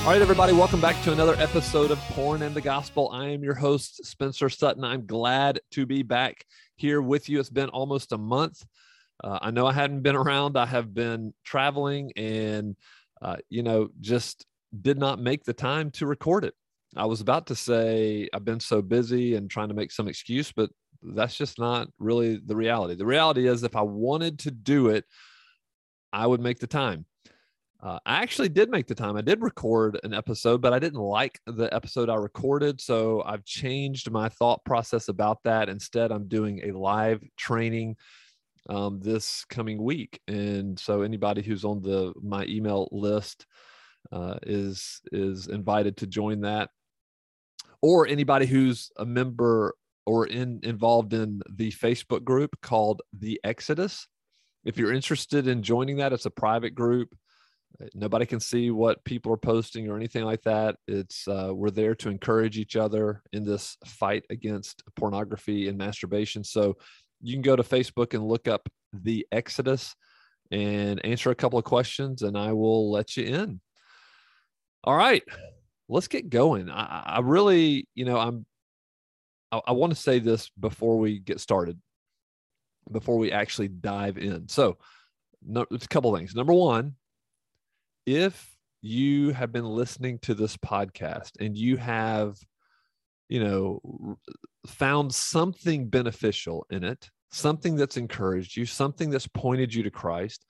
All right, everybody, welcome back to another episode of Porn and the Gospel. I am your host, Spencer Sutton. I'm glad to be back here with you. It's been almost a month. Uh, I know I hadn't been around. I have been traveling and, uh, you know, just did not make the time to record it. I was about to say I've been so busy and trying to make some excuse, but that's just not really the reality. The reality is, if I wanted to do it, I would make the time. Uh, I actually did make the time. I did record an episode, but I didn't like the episode I recorded. So I've changed my thought process about that. Instead, I'm doing a live training um, this coming week. And so anybody who's on the my email list uh, is is invited to join that, or anybody who's a member or in involved in the Facebook group called the Exodus. If you're interested in joining that, it's a private group nobody can see what people are posting or anything like that. It's uh, we're there to encourage each other in this fight against pornography and masturbation. So you can go to facebook and look up the exodus and answer a couple of questions and i will let you in. All right let's get going. I, I really you know i'm i, I want to say this before we get started before we actually dive in. So no, it's a couple things. Number one if you have been listening to this podcast and you have you know found something beneficial in it something that's encouraged you something that's pointed you to christ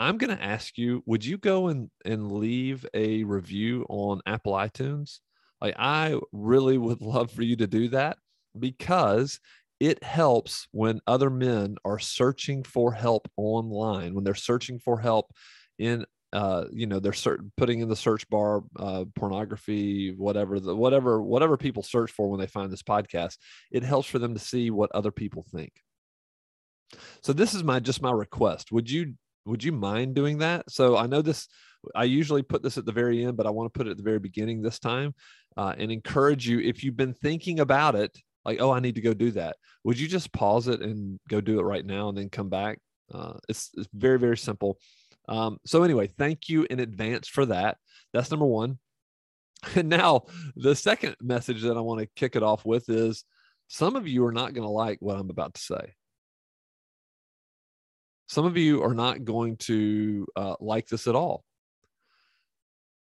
i'm going to ask you would you go and, and leave a review on apple itunes? Like i really would love for you to do that because it helps when other men are searching for help online when they're searching for help in uh, you know, they're certain putting in the search bar uh, pornography, whatever the whatever whatever people search for when they find this podcast. It helps for them to see what other people think. So this is my just my request. Would you would you mind doing that? So I know this. I usually put this at the very end, but I want to put it at the very beginning this time, uh, and encourage you if you've been thinking about it, like, oh, I need to go do that. Would you just pause it and go do it right now, and then come back? Uh, it's, it's very very simple um, so anyway, thank you in advance for that. That's number one. And now the second message that I want to kick it off with is some of you are not going to like what I'm about to say. Some of you are not going to uh, like this at all.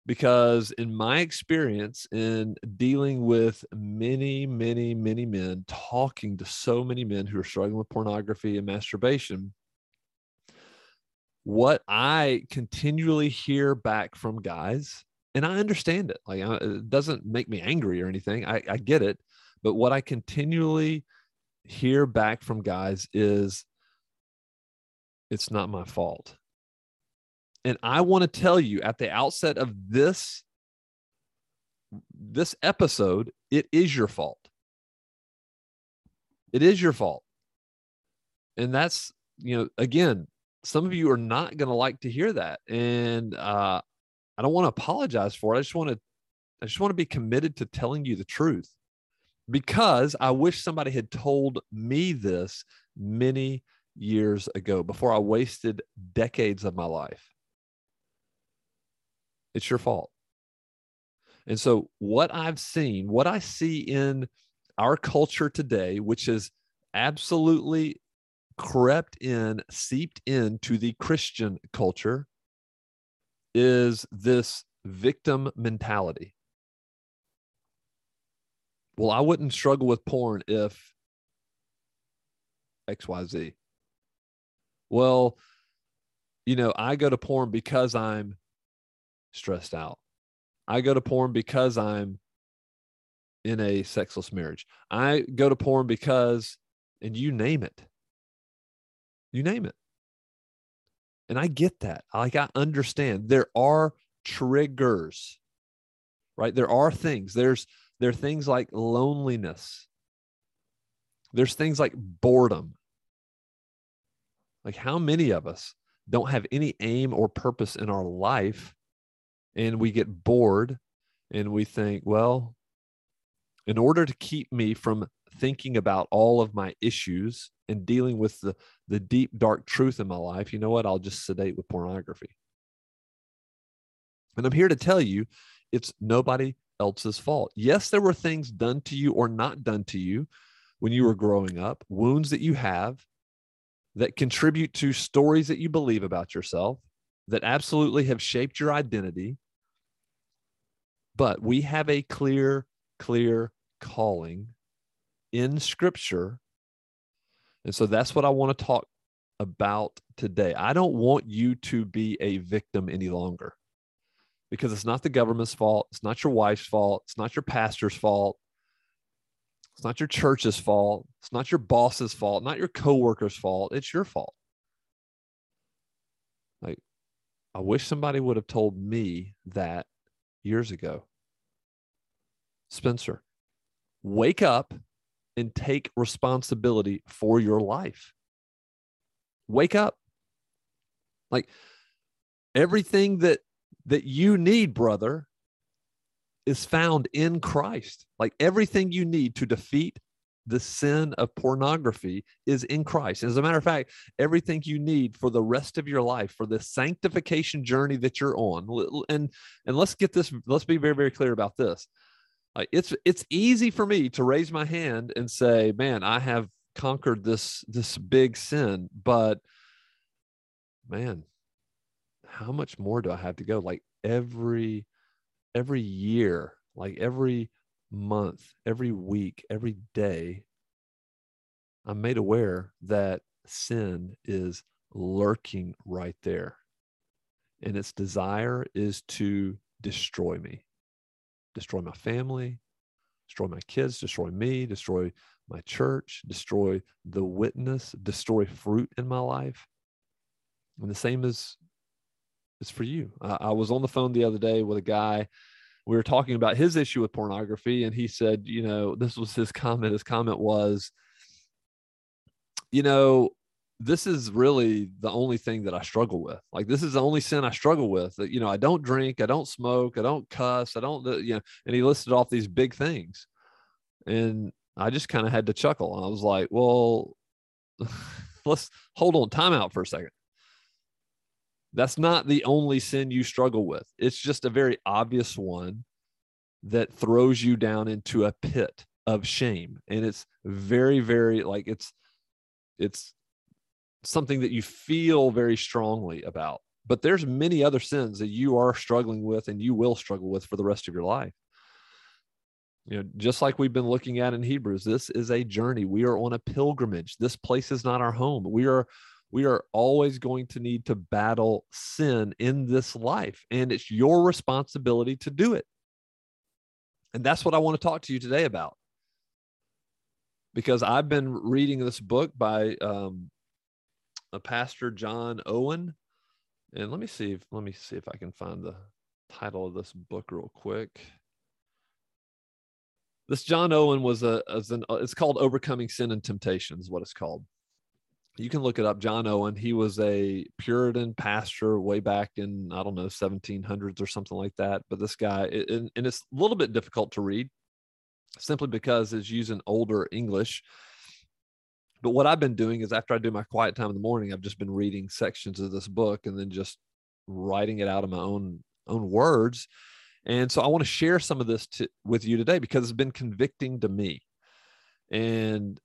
Because, in my experience in dealing with many, many, many men, talking to so many men who are struggling with pornography and masturbation, what I continually hear back from guys, and I understand it. Like it doesn't make me angry or anything. I, I get it, but what I continually hear back from guys is, it's not my fault. And I want to tell you at the outset of this this episode, it is your fault. It is your fault. And that's, you know, again, some of you are not going to like to hear that and uh, i don't want to apologize for it i just want to i just want to be committed to telling you the truth because i wish somebody had told me this many years ago before i wasted decades of my life. It's your fault. And so what i've seen what i see in our culture today which is absolutely crept in, seeped into the Christian culture is this victim mentality. Well, I wouldn't struggle with porn if XYZ. Well, you know, I go to porn because I'm stressed out. I go to porn because I'm in a sexless marriage. I go to porn because, and you name it you name it. And I get that. Like I understand there are triggers, right? There are things. There's there are things like loneliness. There's things like boredom. Like how many of us don't have any aim or purpose in our life and we get bored and we think, well, in order to keep me from thinking about all of my issues and dealing with the, the deep, dark truth in my life, you know what? I'll just sedate with pornography. And I'm here to tell you it's nobody else's fault. Yes, there were things done to you or not done to you when you were growing up, wounds that you have that contribute to stories that you believe about yourself that absolutely have shaped your identity. But we have a clear, clear calling in scripture. And so that's what I want to talk about today. I don't want you to be a victim any longer because it's not the government's fault. It's not your wife's fault. It's not your pastor's fault. It's not your church's fault. It's not your boss's fault, not your coworker's fault. It's your fault. Like, I wish somebody would have told me that years ago. Spencer, wake up and take responsibility for your life. Wake up. Like everything that that you need, brother, is found in Christ. Like everything you need to defeat the sin of pornography is in Christ. As a matter of fact, everything you need for the rest of your life, for the sanctification journey that you're on, and and let's get this, let's be very, very clear about this. Uh, it's it's easy for me to raise my hand and say, "Man, I have conquered this this big sin," but man, how much more do I have to go? Like every every year, like every month, every week, every day, I'm made aware that sin is lurking right there. And its desire is to destroy me, destroy my family, destroy my kids, destroy me, destroy my church, destroy the witness, destroy fruit in my life. And the same is is for you. I, I was on the phone the other day with a guy we were talking about his issue with pornography and he said you know this was his comment his comment was you know this is really the only thing that i struggle with like this is the only sin i struggle with that you know i don't drink i don't smoke i don't cuss i don't you know and he listed off these big things and i just kind of had to chuckle and i was like well let's hold on time out for a second that's not the only sin you struggle with. It's just a very obvious one that throws you down into a pit of shame. And it's very, very like it's, it's something that you feel very strongly about. But there's many other sins that you are struggling with and you will struggle with for the rest of your life. You know, just like we've been looking at in Hebrews, this is a journey. We are on a pilgrimage. This place is not our home. We are we are always going to need to battle sin in this life, and it's your responsibility to do it. And that's what I want to talk to you today about. Because I've been reading this book by um, a pastor, John Owen. And let me see if let me see if I can find the title of this book real quick. This John Owen was a as an it's called Overcoming Sin and Temptation is what it's called you can look it up. John Owen, he was a Puritan pastor way back in, I don't know, 1700s or something like that. But this guy, and, and it's a little bit difficult to read simply because it's using older English. But what I've been doing is after I do my quiet time in the morning, I've just been reading sections of this book and then just writing it out of my own own words. And so I want to share some of this to, with you today because it's been convicting to me. And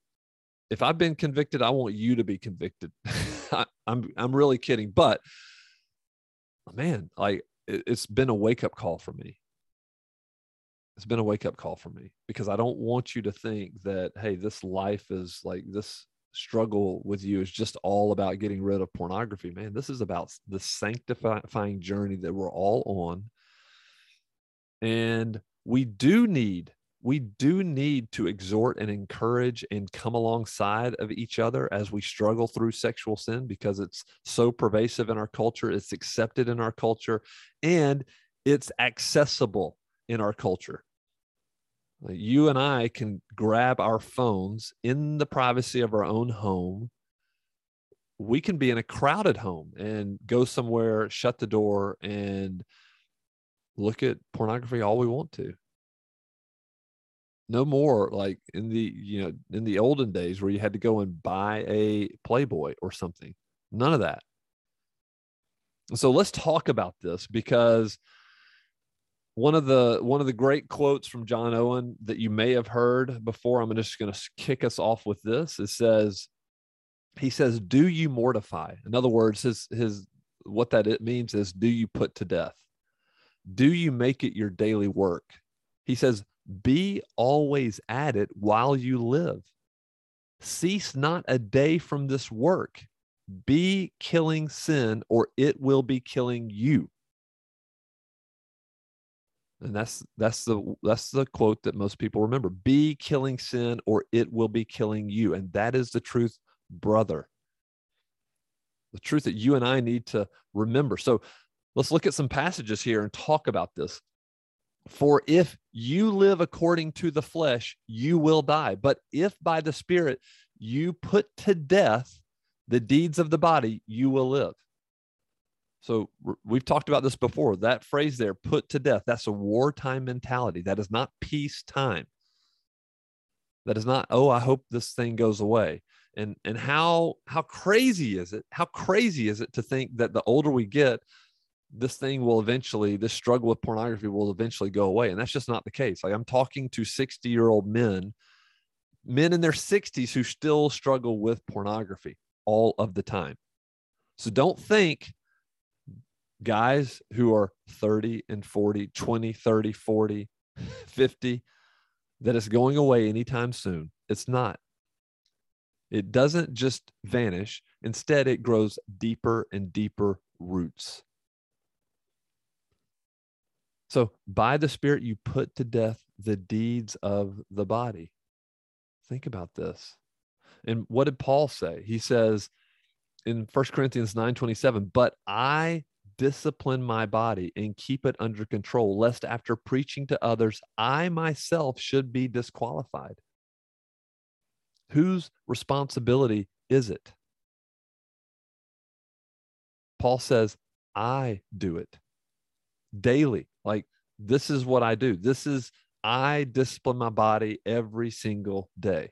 if I've been convicted, I want you to be convicted. I, I'm I'm really kidding, but man, like it, it's been a wake up call for me. It's been a wake up call for me because I don't want you to think that hey, this life is like this struggle with you is just all about getting rid of pornography. Man, this is about the sanctifying journey that we're all on. And we do need we do need to exhort and encourage and come alongside of each other as we struggle through sexual sin because it's so pervasive in our culture, it's accepted in our culture, and it's accessible in our culture. You and I can grab our phones in the privacy of our own home. We can be in a crowded home and go somewhere, shut the door, and look at pornography all we want to. No more like in the you know in the olden days where you had to go and buy a playboy or something. None of that. So let's talk about this because one of the one of the great quotes from John Owen that you may have heard before. I'm just going to kick us off with this. It says, he says, "Do you mortify?" In other words, his his what that it means is, do you put to death? Do you make it your daily work? He says, be always at it while you live. Cease not a day from this work. Be killing sin, or it will be killing you. And that's that's the that's the quote that most people remember. Be killing sin, or it will be killing you. And that is the truth, brother. The truth that you and I need to remember. So let's look at some passages here and talk about this. For if you live according to the flesh, you will die. But if by the Spirit you put to death the deeds of the body, you will live. So we've talked about this before. That phrase there, put to death, that's a wartime mentality. That is not peacetime. That is not, oh, I hope this thing goes away. And and how how crazy is it? How crazy is it to think that the older we get, this thing will eventually, this struggle with pornography will eventually go away. And that's just not the case. Like I'm talking to 60 year old men, men in their 60s who still struggle with pornography all of the time. So don't think guys who are 30 and 40, 20, 30, 40, 50, that it's going away anytime soon. It's not. It doesn't just vanish. Instead, it grows deeper and deeper roots. So, by the Spirit, you put to death the deeds of the body. Think about this. And what did Paul say? He says in 1 Corinthians 9 27, but I discipline my body and keep it under control, lest after preaching to others, I myself should be disqualified. Whose responsibility is it? Paul says, I do it daily. Like, this is what I do. This is, I discipline my body every single day.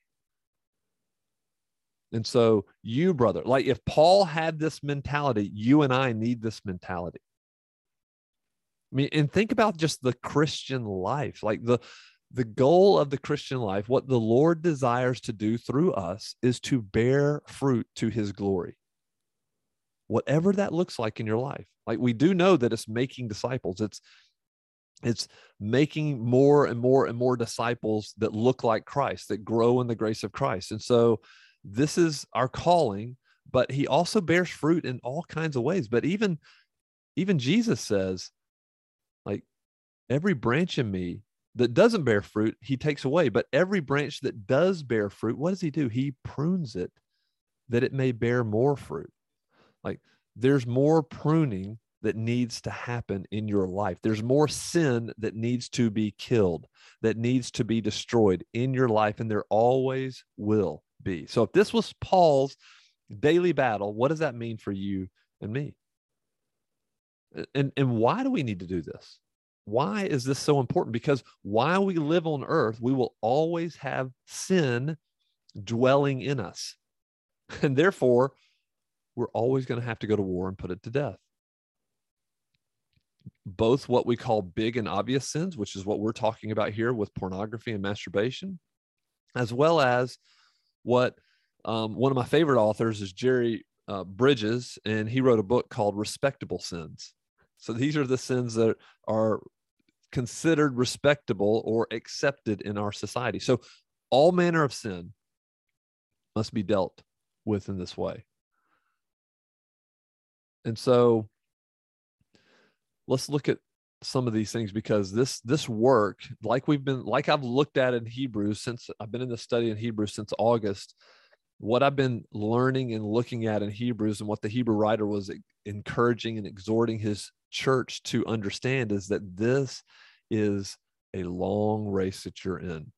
And so, you, brother, like if Paul had this mentality, you and I need this mentality. I mean, and think about just the Christian life, like the the goal of the Christian life, what the Lord desires to do through us is to bear fruit to his glory. Whatever that looks like in your life. Like we do know that it's making disciples. It's it's making more and more and more disciples that look like Christ, that grow in the grace of Christ. And so this is our calling, but he also bears fruit in all kinds of ways. But even even Jesus says, like every branch in me that doesn't bear fruit, he takes away. But every branch that does bear fruit, what does he do? He prunes it that it may bear more fruit. Like there's more pruning that needs to happen in your life. There's more sin that needs to be killed, that needs to be destroyed in your life, and there always will be. So if this was Paul's daily battle, what does that mean for you and me? And, and why do we need to do this? Why is this so important? Because while we live on earth, we will always have sin dwelling in us. And therefore, we're always going to have to go to war and put it to death. Both what we call big and obvious sins, which is what we're talking about here with pornography and masturbation, as well as what um, one of my favorite authors is Jerry uh, Bridges, and he wrote a book called Respectable Sins. So these are the sins that are considered respectable or accepted in our society. So all manner of sin must be dealt with in this way. And so let's look at some of these things because this this work like we've been like I've looked at in Hebrews since I've been in the study in Hebrews since August what I've been learning and looking at in Hebrews and what the Hebrew writer was encouraging and exhorting his church to understand is that this is a long race that you're in.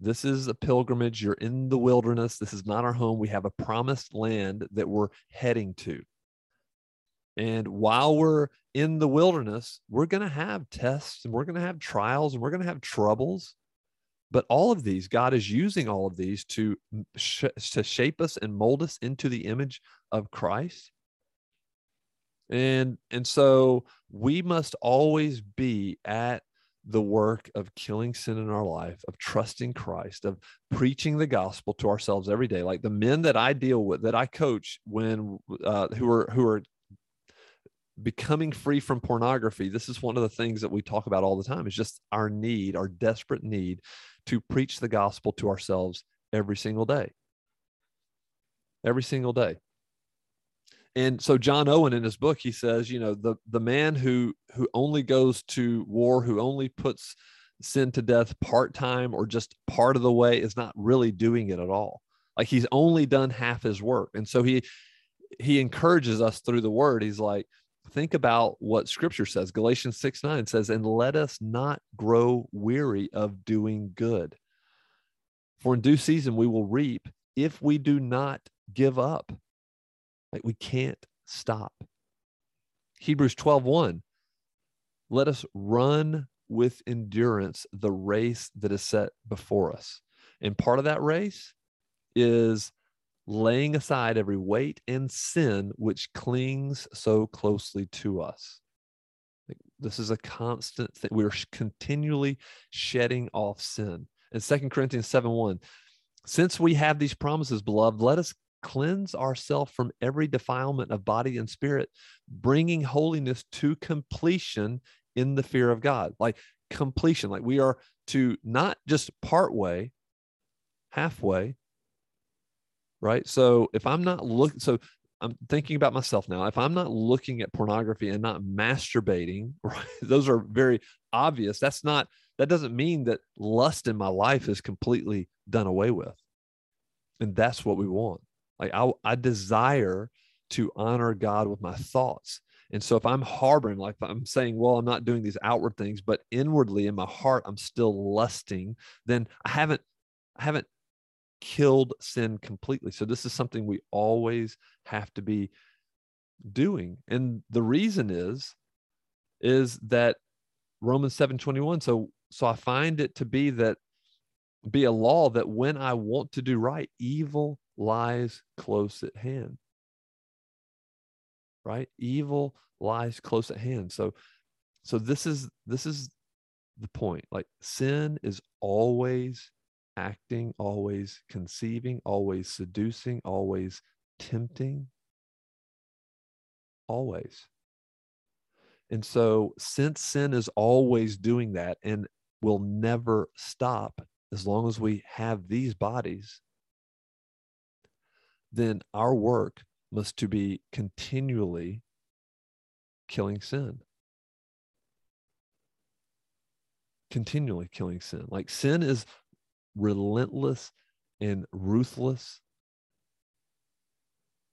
This is a pilgrimage. You're in the wilderness. This is not our home. We have a promised land that we're heading to. And while we're in the wilderness, we're going to have tests and we're going to have trials and we're going to have troubles. But all of these, God is using all of these to, sh- to shape us and mold us into the image of Christ. And and so we must always be at the work of killing sin in our life, of trusting Christ, of preaching the gospel to ourselves every day. Like the men that I deal with, that I coach, when uh, who are who are becoming free from pornography. This is one of the things that we talk about all the time. Is just our need, our desperate need, to preach the gospel to ourselves every single day. Every single day and so John Owen in his book he says you know the the man who who only goes to war who only puts sin to death part time or just part of the way is not really doing it at all like he's only done half his work and so he he encourages us through the word he's like think about what scripture says galatians 6 9 says and let us not grow weary of doing good for in due season we will reap if we do not give up like we can't stop. Hebrews 12 1. Let us run with endurance the race that is set before us. And part of that race is laying aside every weight and sin which clings so closely to us. This is a constant thing. We're continually shedding off sin. In 2 Corinthians 7 1, since we have these promises, beloved, let us cleanse ourselves from every defilement of body and spirit, bringing holiness to completion in the fear of God. Like completion, like we are to not just part way, halfway, right? So if I'm not looking, so I'm thinking about myself now. If I'm not looking at pornography and not masturbating, right, those are very obvious. That's not, that doesn't mean that lust in my life is completely done away with. And that's what we want. Like I, I desire to honor God with my thoughts. And so if I'm harboring, like I'm saying, well, I'm not doing these outward things, but inwardly in my heart, I'm still lusting, then I haven't, I haven't killed sin completely. So this is something we always have to be doing. And the reason is, is that Romans 7 21. So so I find it to be that be a law that when I want to do right, evil lies close at hand. Right? Evil lies close at hand. So so this is this is the point. Like sin is always acting, always conceiving, always seducing, always tempting. Always. And so, since sin is always doing that and will never stop as long as we have these bodies, then our work must to be continually killing sin continually killing sin like sin is relentless and ruthless.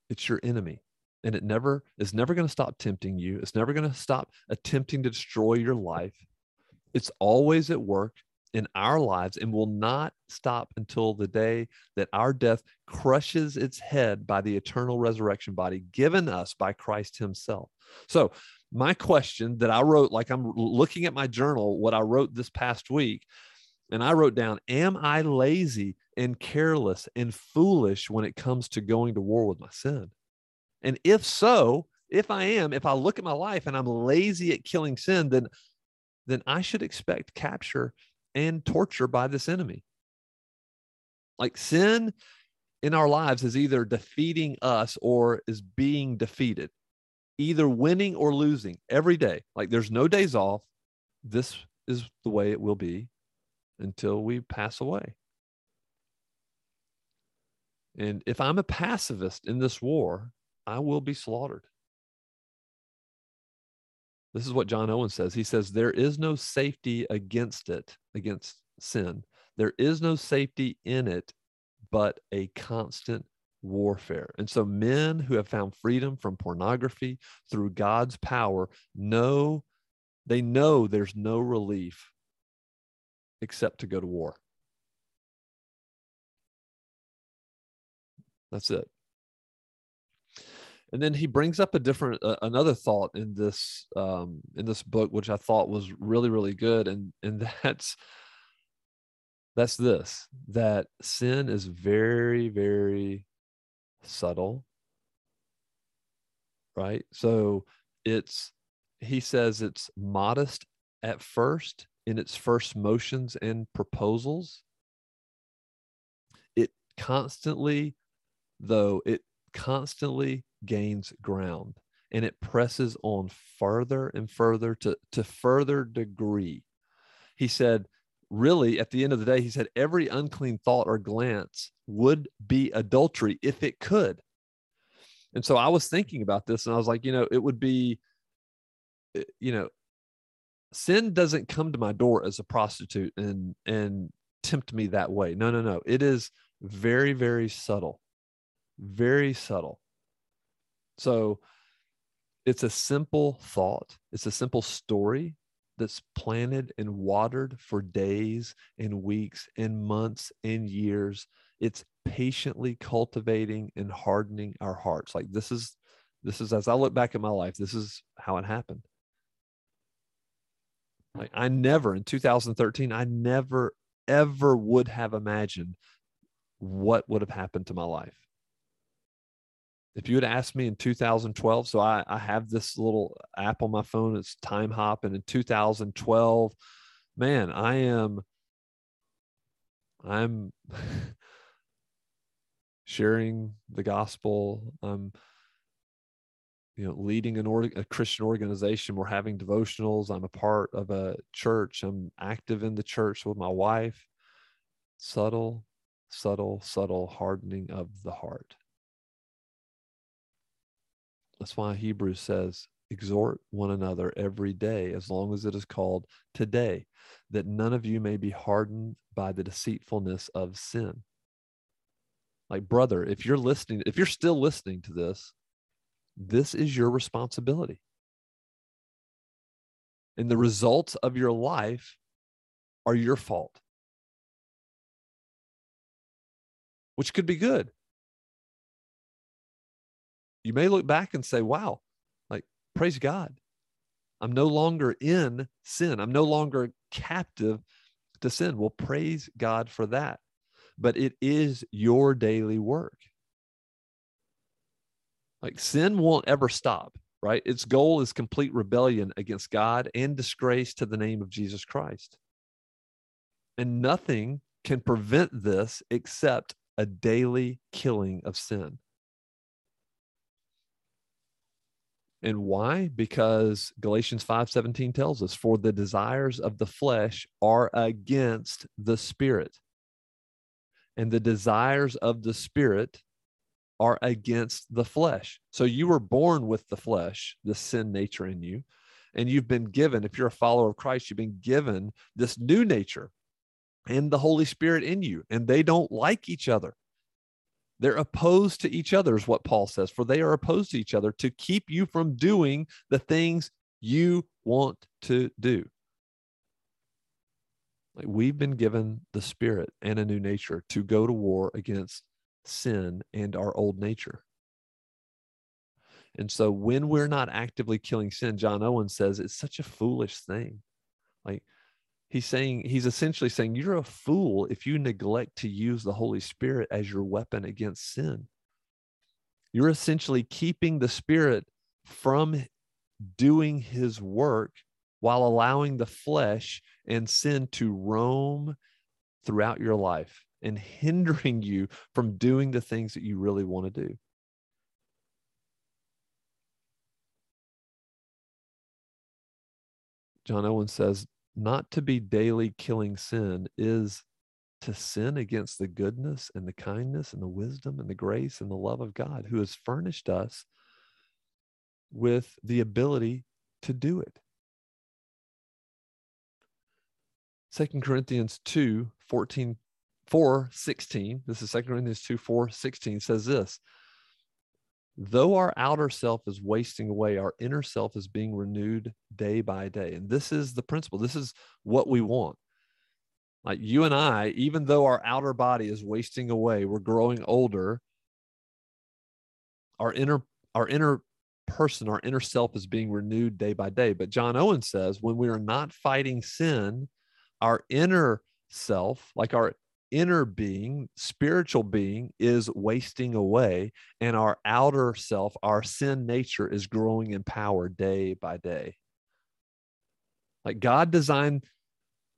It's your enemy and it never is never going to stop tempting you. It's never going to stop attempting to destroy your life. It's always at work in our lives and will not stop until the day that our death crushes its head by the eternal resurrection body given us by Christ Himself. So, my question that I wrote, like I'm looking at my journal, what I wrote this past week, and I wrote down, Am I lazy and careless and foolish when it comes to going to war with my sin? And if so, if I am, if I look at my life and I'm lazy at killing sin, then then I should expect capture and torture by this enemy. Like sin in our lives is either defeating us or is being defeated, either winning or losing every day. Like there's no days off. This is the way it will be until we pass away. And if I'm a pacifist in this war, I will be slaughtered. This is what John Owen says. He says, There is no safety against it, against sin. There is no safety in it, but a constant warfare. And so, men who have found freedom from pornography through God's power know they know there's no relief except to go to war. That's it. And then he brings up a different uh, another thought in this um, in this book which i thought was really really good. And and that's that's this that sin is very very subtle right? So it's he says it's modest at first in its first motions and proposals it constantly though it constantly gains ground and it presses on further and further to to further degree. He said really at the end of the day he said every unclean thought or glance would be adultery if it could. And so i was thinking about this and i was like you know it would be eh, you know sin doesn't come to my door as a prostitute and and tempt me that way. No no no. It is very very subtle. Very subtle. So it's a simple thought. It's a simple story that's planted and watered for days and weeks and months and years. It's patiently cultivating and hardening our hearts. Like this is this is as i look back at my life this is how it happened like i never in 2013 i never ever would have imagined what would have happened to my life if you had asked me in 2012 so I, I have this little app on my phone it's Timehop. and in 2012 man i am i'm sharing the gospel i'm you know leading an a christian organization. We're having devotionals. I'm a part of a church. I'm active in the church with my wife. Subtle subtle subtle hardening of the heart. That's why Hebrews says, exhort one another every day, as long as it is called today, that none of you may be hardened by the deceitfulness of sin. Like, brother, if you're listening, if you're still listening to this, this is your responsibility. And the results of your life are your fault, which could be good you may look back and say, wow, like, praise God. I'm no longer in sin. I'm no longer captive to sin. Well, praise God for that. But it is your daily work. Like sin won't ever stop, right? Its goal is complete rebellion against God and disgrace to the name of Jesus Christ. And nothing can prevent this except a daily killing of sin. And why? Because Galatians 5:17 tells us for the desires of the flesh are against the spirit. And the desires of the spirit are against the flesh. So you were born with the flesh, the sin nature in you, and you've been given if you're a follower of Christ, you've been given this new nature and the Holy Spirit in you, and they don't like each other. They're opposed to each other, is what Paul says, for they are opposed to each other to keep you from doing the things you want to do. Like we've been given the spirit and a new nature to go to war against sin and our old nature. And so when we're not actively killing sin, John Owen says it's such a foolish thing. Like he's saying he's essentially saying you're a fool if you neglect to use the holy spirit as your weapon against sin you're essentially keeping the spirit from doing his work while allowing the flesh and sin to roam throughout your life and hindering you from doing the things that you really want to do John Owen says, not to be daily killing sin is to sin against the goodness and the kindness and the wisdom and the grace and the love of God who has furnished us with the ability to do it. 2 Corinthians 2 14, 4 16. This is 2 Corinthians 2 4 16 says this though our outer self is wasting away, our inner self is being renewed day by day. And this is the principle. This is what we want. Like you and I, even though our outer body is wasting away, we're growing older. Our inner, our inner person, our inner self is being renewed day by day. But John Owen says when we are not fighting sin, our inner self, like our inner being, spiritual being, is wasting away, and our outer self, our sin nature, is growing in power day by day. Like God designed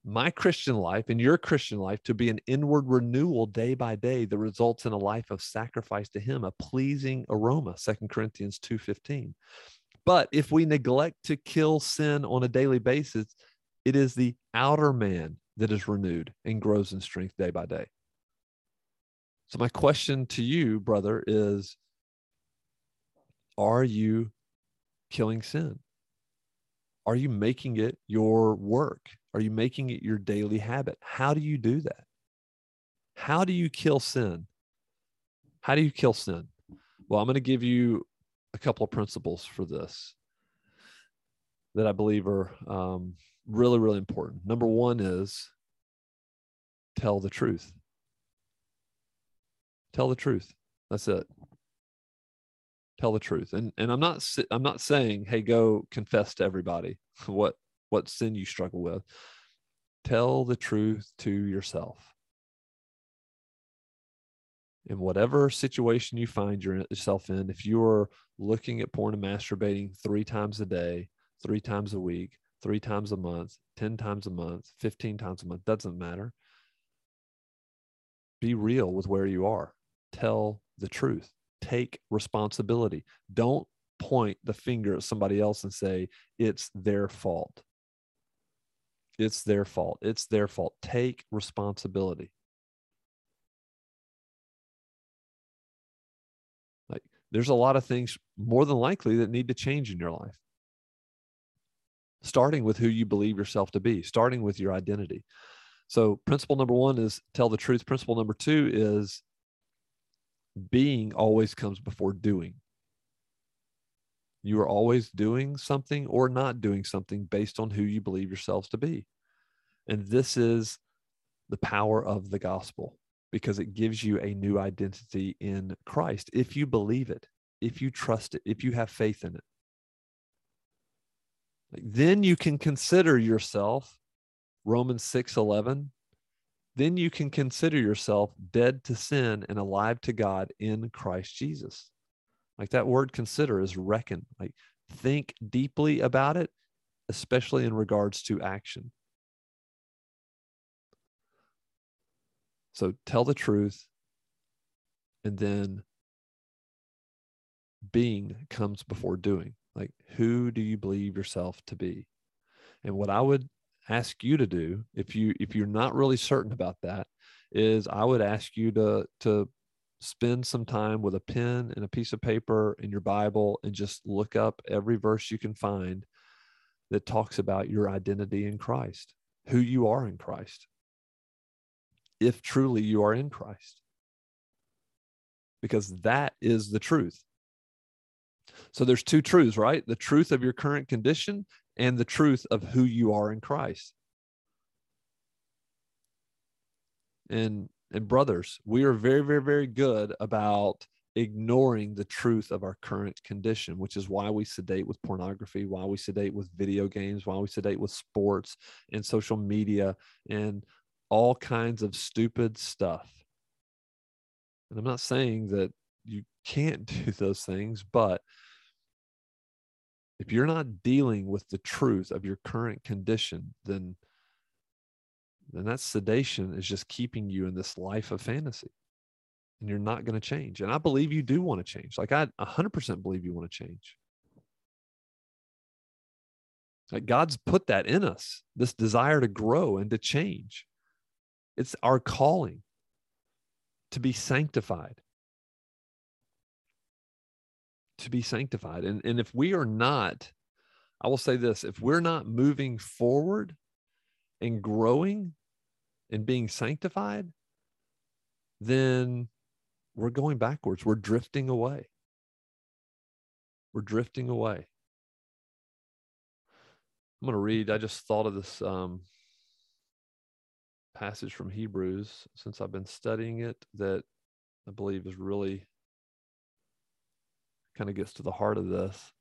my Christian life and your Christian life to be an inward renewal day by day that results in a life of sacrifice to him, a pleasing aroma, Second Corinthians 2:15. But if we neglect to kill sin on a daily basis, it is the outer man that is renewed and grows in strength day by day. So my question to you, brother, is are you killing sin? Are you making it your work? Are you making it your daily habit? How do you do that? How do you kill sin? How do you kill sin? Well, I'm going to give you a couple of principles for this that I believe are um, really, really important. Number one is tell the truth. Tell the truth. That's it. Tell the truth. And and I'm not I'm not saying, hey, go confess to everybody what what sin you struggle with. Tell the truth to yourself. In whatever situation you find yourself in, if you're looking at porn and masturbating three times a day, three times a week, three times a month, 10 times a month, 15 times a month, doesn't matter. Be real with where you are. Tell the truth. Take responsibility. Don't point the finger at somebody else and say, it's their fault. It's their fault. It's their fault. Take responsibility. Like there's a lot of things more than likely that need to change in your life. Starting with who you believe yourself to be, starting with your identity. So, principle number one is tell the truth. Principle number two is being always comes before doing. You are always doing something or not doing something based on who you believe yourselves to be. And this is the power of the gospel because it gives you a new identity in Christ if you believe it, if you trust it, if you have faith in it. Then you can consider yourself, Romans 6 11, then you can consider yourself dead to sin and alive to God in Christ Jesus. Like that word consider is reckon. Like think deeply about it, especially in regards to action. So tell the truth, and then being comes before doing. Like, who do you believe yourself to be? And what I would ask you to do, if you if you're not really certain about that, is I would ask you to to spend some time with a pen and a piece of paper in your Bible and just look up every verse you can find that talks about your identity in Christ, who you are in Christ, if truly you are in Christ. Because that is the truth. So there's two truths, right? The truth of your current condition and the truth of who you are in Christ. And and brothers, we are very, very, very good about ignoring the truth of our current condition, which is why we sedate with pornography, why we sedate with video games, why we sedate with sports and social media and all kinds of stupid stuff. And I'm not saying that you can't do those things, but if you're not dealing with the truth of your current condition, then then that sedation is just keeping you in this life of fantasy and you're not going to change and i believe you do want to change like i 100% believe you want to change. Like god's put that in us this desire to grow and to change. It's our calling to be sanctified to be sanctified and, and if we are not i will say this if we're not moving forward and growing and being sanctified, then we're going backwards. We're drifting away. We're drifting away. I'm going to read. I just thought of this um, passage from Hebrews since I've been studying it that I believe is really kind of gets to the heart of this.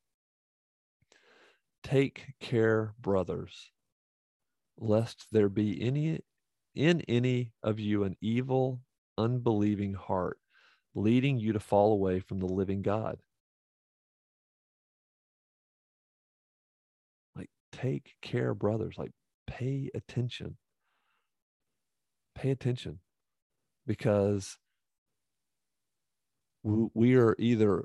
Take care, brothers, lest there be any in any of you an evil, unbelieving heart, leading you to fall away from the living God. Like, take care, brothers. Like, pay attention. Pay attention because we are either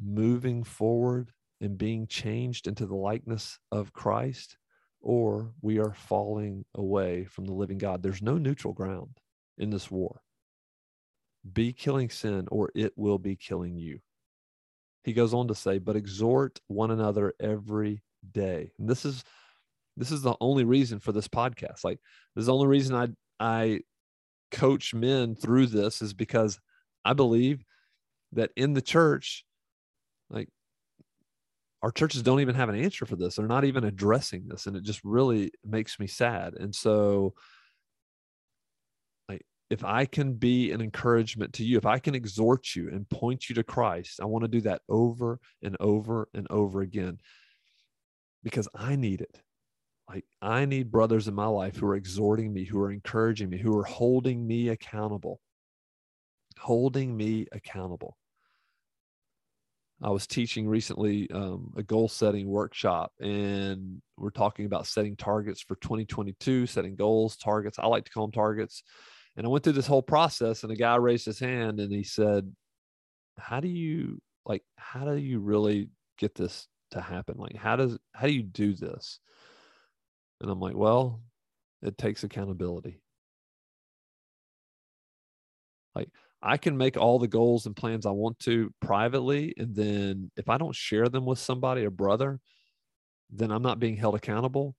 moving forward and being changed into the likeness of Christ, or we are falling away from the living God. There's no neutral ground in this war. Be killing sin, or it will be killing you. He goes on to say, but exhort one another every day. And this is this is the only reason for this podcast. Like this is the only reason I I coach men through this is because I believe that in the church, our churches don't even have an answer for this. They're not even addressing this. And it just really makes me sad. And so like if I can be an encouragement to you, if I can exhort you and point you to Christ, I want to do that over and over and over again because I need it. Like I need brothers in my life who are exhorting me, who are encouraging me, who are holding me accountable. Holding me accountable. I was teaching recently um, a goal setting workshop, and we're talking about setting targets for 2022, setting goals, targets. I like to call them targets. And I went through this whole process, and a guy raised his hand and he said, "How do you like? How do you really get this to happen? Like, how does how do you do this?" And I'm like, "Well, it takes accountability. Like, I can make all the goals and plans I want to privately. And then if I don't share them with somebody, a brother, then I'm not being held accountable.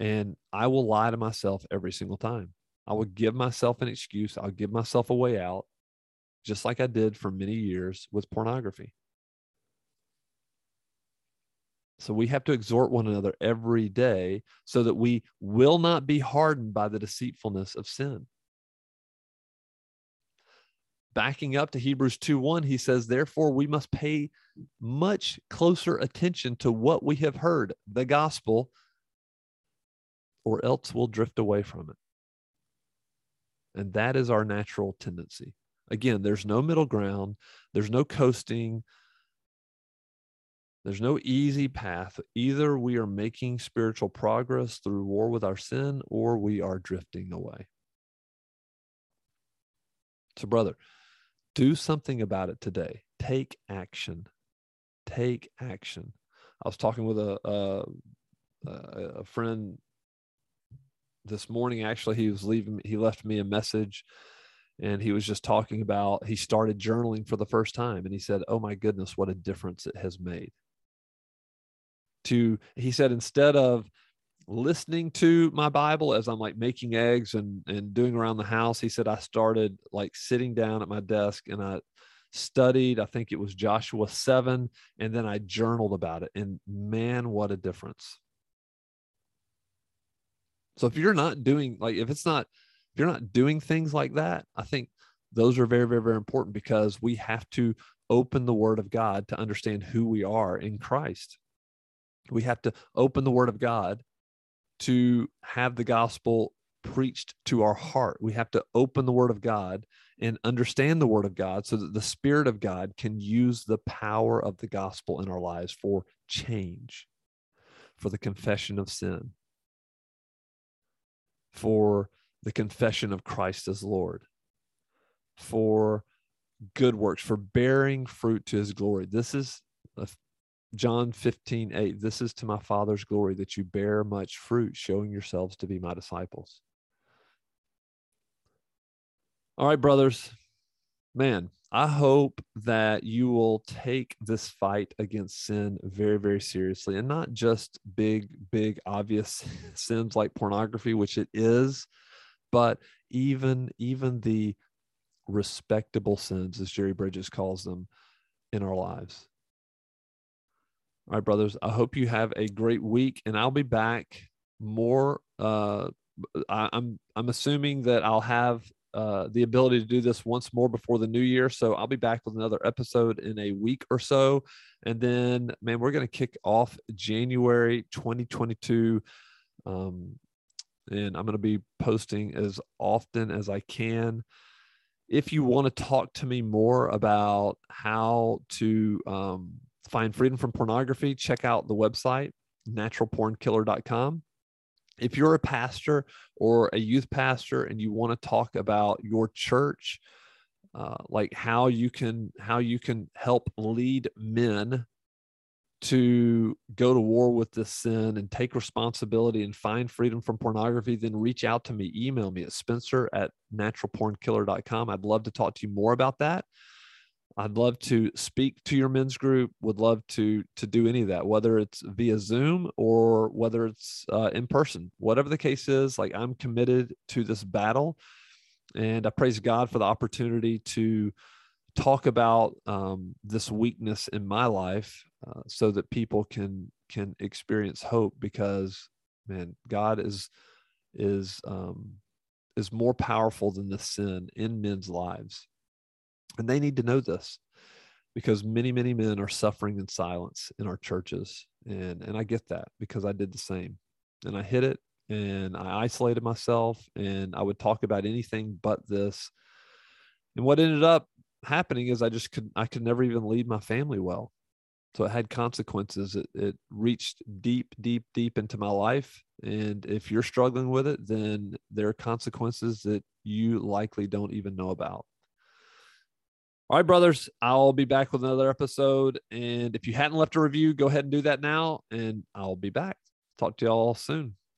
And I will lie to myself every single time. I will give myself an excuse. I'll give myself a way out, just like I did for many years with pornography. So we have to exhort one another every day so that we will not be hardened by the deceitfulness of sin backing up to Hebrews 2 1, he says, Therefore, we must pay much closer attention to what we have heard, the gospel, or else we'll drift away from it. And that is our natural tendency. Again, there's no middle ground, there's no coasting, there's no easy path. Either we are making spiritual progress through war with our sin, or we are drifting away. So, brother, do something about it today. Take action. Take action. I was talking with a, a, a friend this morning. Actually, he was leaving. He left me a message, and he was just talking about he started journaling for the first time, and he said, "Oh my goodness, what a difference it has made." To he said instead of listening to my Bible as I'm like making eggs and and doing around the house. He said I started like sitting down at my desk and I studied, I think it was Joshua 7, and then I journaled about it. And man, what a difference. So if you're not doing like if it's not if you're not doing things like that, I think those are very, very, very important because we have to open the word of God to understand who we are in Christ. We have to open the word of God to have the gospel preached to our heart. We have to open the word of God and understand the word of God so that the spirit of God can use the power of the gospel in our lives for change, for the confession of sin, for the confession of Christ as Lord, for good works, for bearing fruit to his glory. This is John 15, 8, this is to my Father's glory that you bear much fruit, showing yourselves to be my disciples. All right, brothers, man, I hope that you will take this fight against sin very, very seriously and not just big, big, obvious sins like pornography, which it is, but even, even the respectable sins, as Jerry Bridges calls them, in our lives. All right, brothers. I hope you have a great week, and I'll be back more. Uh, I, I'm I'm assuming that I'll have uh, the ability to do this once more before the new year. So I'll be back with another episode in a week or so. And then, man, we're to kick off January 2022 um, and I'm going to be posting as often as I can. If you want to talk to me more about how to um, find freedom from pornography, check out the website, naturalpornkiller.com. If you're a pastor or a youth pastor and you want to talk about your church, uh, like how you can how you can help lead men to go to war with this sin and take responsibility and find freedom from pornography, then reach out to me. Email me at spencer at naturalpornkiller.com. I'd love to talk to you more about that. I'd love to speak to your men's group. Would love to to do any of that, whether it's via Zoom or whether it's uh, in person. Whatever the case is, like I'm committed to this battle, and I praise God for the opportunity to talk about um, this weakness in my life uh, so that people can can experience hope because man god is is um is more powerful than the sin in men's lives and they need to know this because many many men are suffering in silence in our churches and and i get that because i did the same and i hid it and i isolated myself and i would talk about anything but this and what ended up happening is I just could I could never even lead my family well. So it had consequences. It, it reached deep, deep, deep into my life. And if you're struggling with it, then there are consequences that you likely don't even know about. All right, brothers, I'll be back with another episode. And if you hadn't left a review, go ahead and do that now. And I'll be back. Talk to y'all soon.